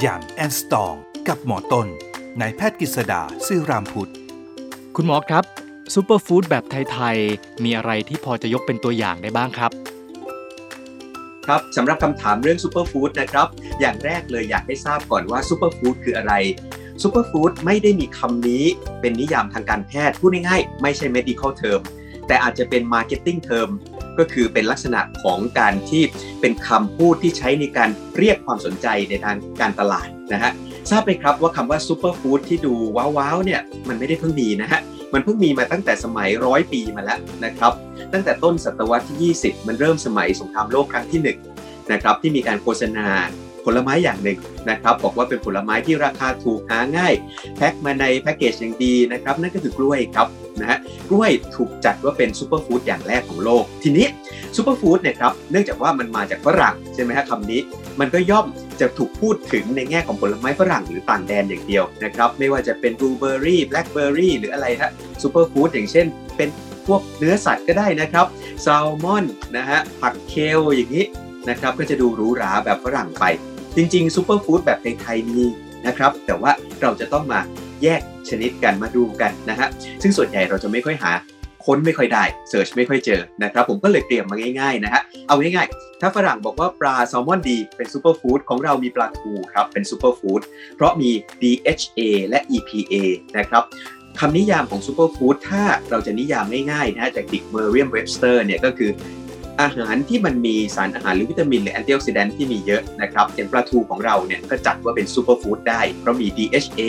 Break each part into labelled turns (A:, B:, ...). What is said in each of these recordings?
A: Young and Strong กับหมอต้นนายแพทย์กฤษดาซื่อรามพุทธ
B: คุณหมอครับ superfood แบบไทย ๆ มีอะไรที่พอจะยกเป็นตัวอย่างได้บ้างครับ
C: ครับสำหรับคำถามเรื่อง superfood นะครับ อย่างแรกเลยอยากให้ทราบก่อนว่า superfood คืออะไร superfood ไม่ได้มีคำนี้เป็นนิยามทางการแพทย์พูดง่ายๆ ไม่ใช่ medical term แต่อาจจะเป็น marketing term ก็คือเป็นลักษณะของการที่เป็นคำพูดที่ใช้ในการเรียกความสนใจในทางการตลาดนะฮะทราบไหมครับว่าคำว่าซูเปอร์ฟู้ดที่ดูว้าวๆเนี่ยมันไม่ได้เพิ่งมีนะฮะมันเพิ่งมีมาตั้งแต่สมัยร้อยปีมาแล้วนะครับตั้งแต่ต้นศตวรรษที่ 20 มันเริ่มสมัยสงครามโลกครั้งที่1นะครับที่มีการโฆษณาผลไม้อย่างหนึ่งนะครับบอกว่าเป็นผลไม้ที่ราคาถูกหาง่าย แพ็คมาในแพ็กเกจอย่างดีนะครับนั่นก็คือกล้วยครับ นะฮะกล้วยถูกจัดว่าเป็น superfood อย่างแรกของโลก ทีนี้ superfood เนี่ยครับเนื่องจากว่ามันมาจากฝรั่งใช่ไหมฮะคำนี้ มันก็ย่อมจะถูกพูดถึงในแง่ของผลไม้ฝรั่งหรือต่างแดนอย่างเดียวนะครับไม่ว่าจะเป็นบลูเบอร์รี่แบล็คเบอร์รี่หรืออะไรฮะ superfood อย่างเช่น เป็นพวกเนื้อสัตว์ก็ได้นะครับแซลมอนนะฮะผัก kale อย่างนี้นะครับก็จะดูหรูหราแบบฝรั่งไป จริงๆ superfood แบบไทยๆมีนะครับแต่ว่าเราจะต้องมาแยก ชนิดกันมาดูกันนะฮะซึ่งส่วนใหญ่เราจะไม่ค่อยหาค้นไม่ค่อยได้ search ไม่ค่อยเจอนะครับผมก็เลยเตรียมมาง่ายๆนะฮะเอาง่ายๆ ถ้าฝรั่งบอกว่าปลาแซลมอนดีเป็น superfood ของเรามีปลาทูครับเป็น superfood เพราะมี DHA และ EPA นะครับคำนิยามของ superfood ถ้าเราจะนิยามง่ายๆนะฮะจาก dict Merriam-Webster เนี่ยก็คือ อาหารที่มันมีสารอาหารหรือวิตามินหรือ antioxidant ที่มีเยอะนะครับอย่างปลาทูของเราเนี่ยก็จัดว่าเป็น superfood ได้ เพราะมี DHA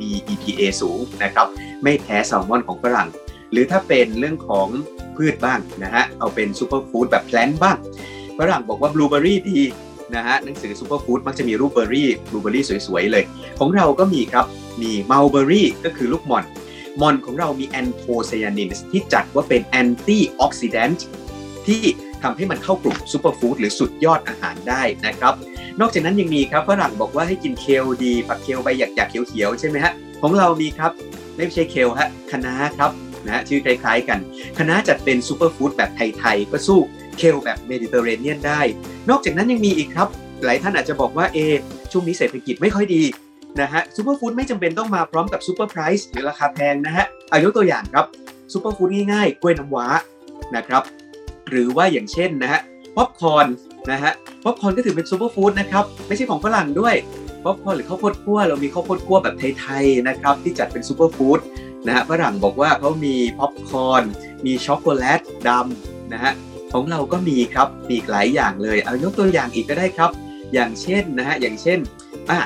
C: มี EPA สูงนะครับไม่แพ้แซลมอนของฝรั่ง หรือถ้าเป็นเรื่องของพืชบ้างนะฮะเอาเป็น superfood แบบ plant บ้างฝรั่งบอกว่าบลูเบอรี่ดีนะฮะหนังสือ superfood มักจะมีรูปเบอร์รี่บลูเบอรี่สวยๆเลย ของเราก็มีครับมีมัลเบอรี่ก็คือลูกหม่อนหม่อนของเรามี anthocyanin ที่จัดว่าเป็น antioxidant ที่ ทำให้มันเข้ากลุ่ม superfood หรือสุดยอดอาหารได้นะครับนอกจากนั้นยังมีครับฝรั่งบอกว่าให้กิน kale ดีผัก kale ใบหยักๆเขียวๆใช่ไหมฮะของเรามีครับไม่ใช่ kale ฮะคะน้าครับนะชื่อคล้ายๆกันคะน้าจัดเป็น superfood แบบไทยๆก็สู้ kale แบบเมดิเตอร์เรเนียนได้ นอกจากนั้นยังมีอีกครับ หลายท่านอาจจะบอกว่าเอช่วงนี้เศรษฐกิจไม่ค่อยดีนะฮะ superfood ไม่จำเป็นต้องมาพร้อมกับ super price หรือราคาแพงนะฮะอ่ายกตัวอย่างครับ superfood ง่ายๆกล้วยน้ำว้านะครับ หรือว่าอย่างเช่นนะฮะป๊อปคอร์นนะฮะป๊อปคอร์นก็ถือเป็น superfood นะครับ ไม่ใช่ของฝรั่งด้วยป๊อปคอร์นหรือข้าวโพดคั่วเรามีข้าวโพดคั่วแบบไทยๆนะครับที่จัดเป็น superfood นะฮะฝรั่งบอกว่าเขามีป๊อปคอร์นมีช็อกโกแลตดำนะฮะของเราก็มีครับมีหลายอย่างเลย เอายกตัวอย่างอีกก็ได้ครับ อย่างเช่นนะฮะอย่างเช่นอะ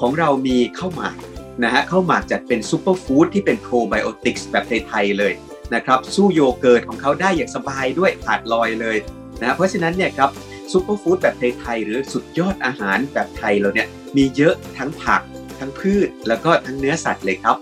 C: ของเรามีข้าวหมากนะฮะข้าวหมากจัดเป็น superfood ที่เป็น probiotics แบบไทยๆเลย นะครับสู้โยเกิร์ตของเขาได้อย่างสบายด้วยขาดลอยเลยนะเพราะฉะนั้นเนี่ยครับ superfood แบบไทยๆหรือสุดยอดอาหารแบบไทยเราเนี่ยมีเยอะทั้งผักทั้งพืช แล้วก็ทั้งเนื้อสัตว์เลยครับ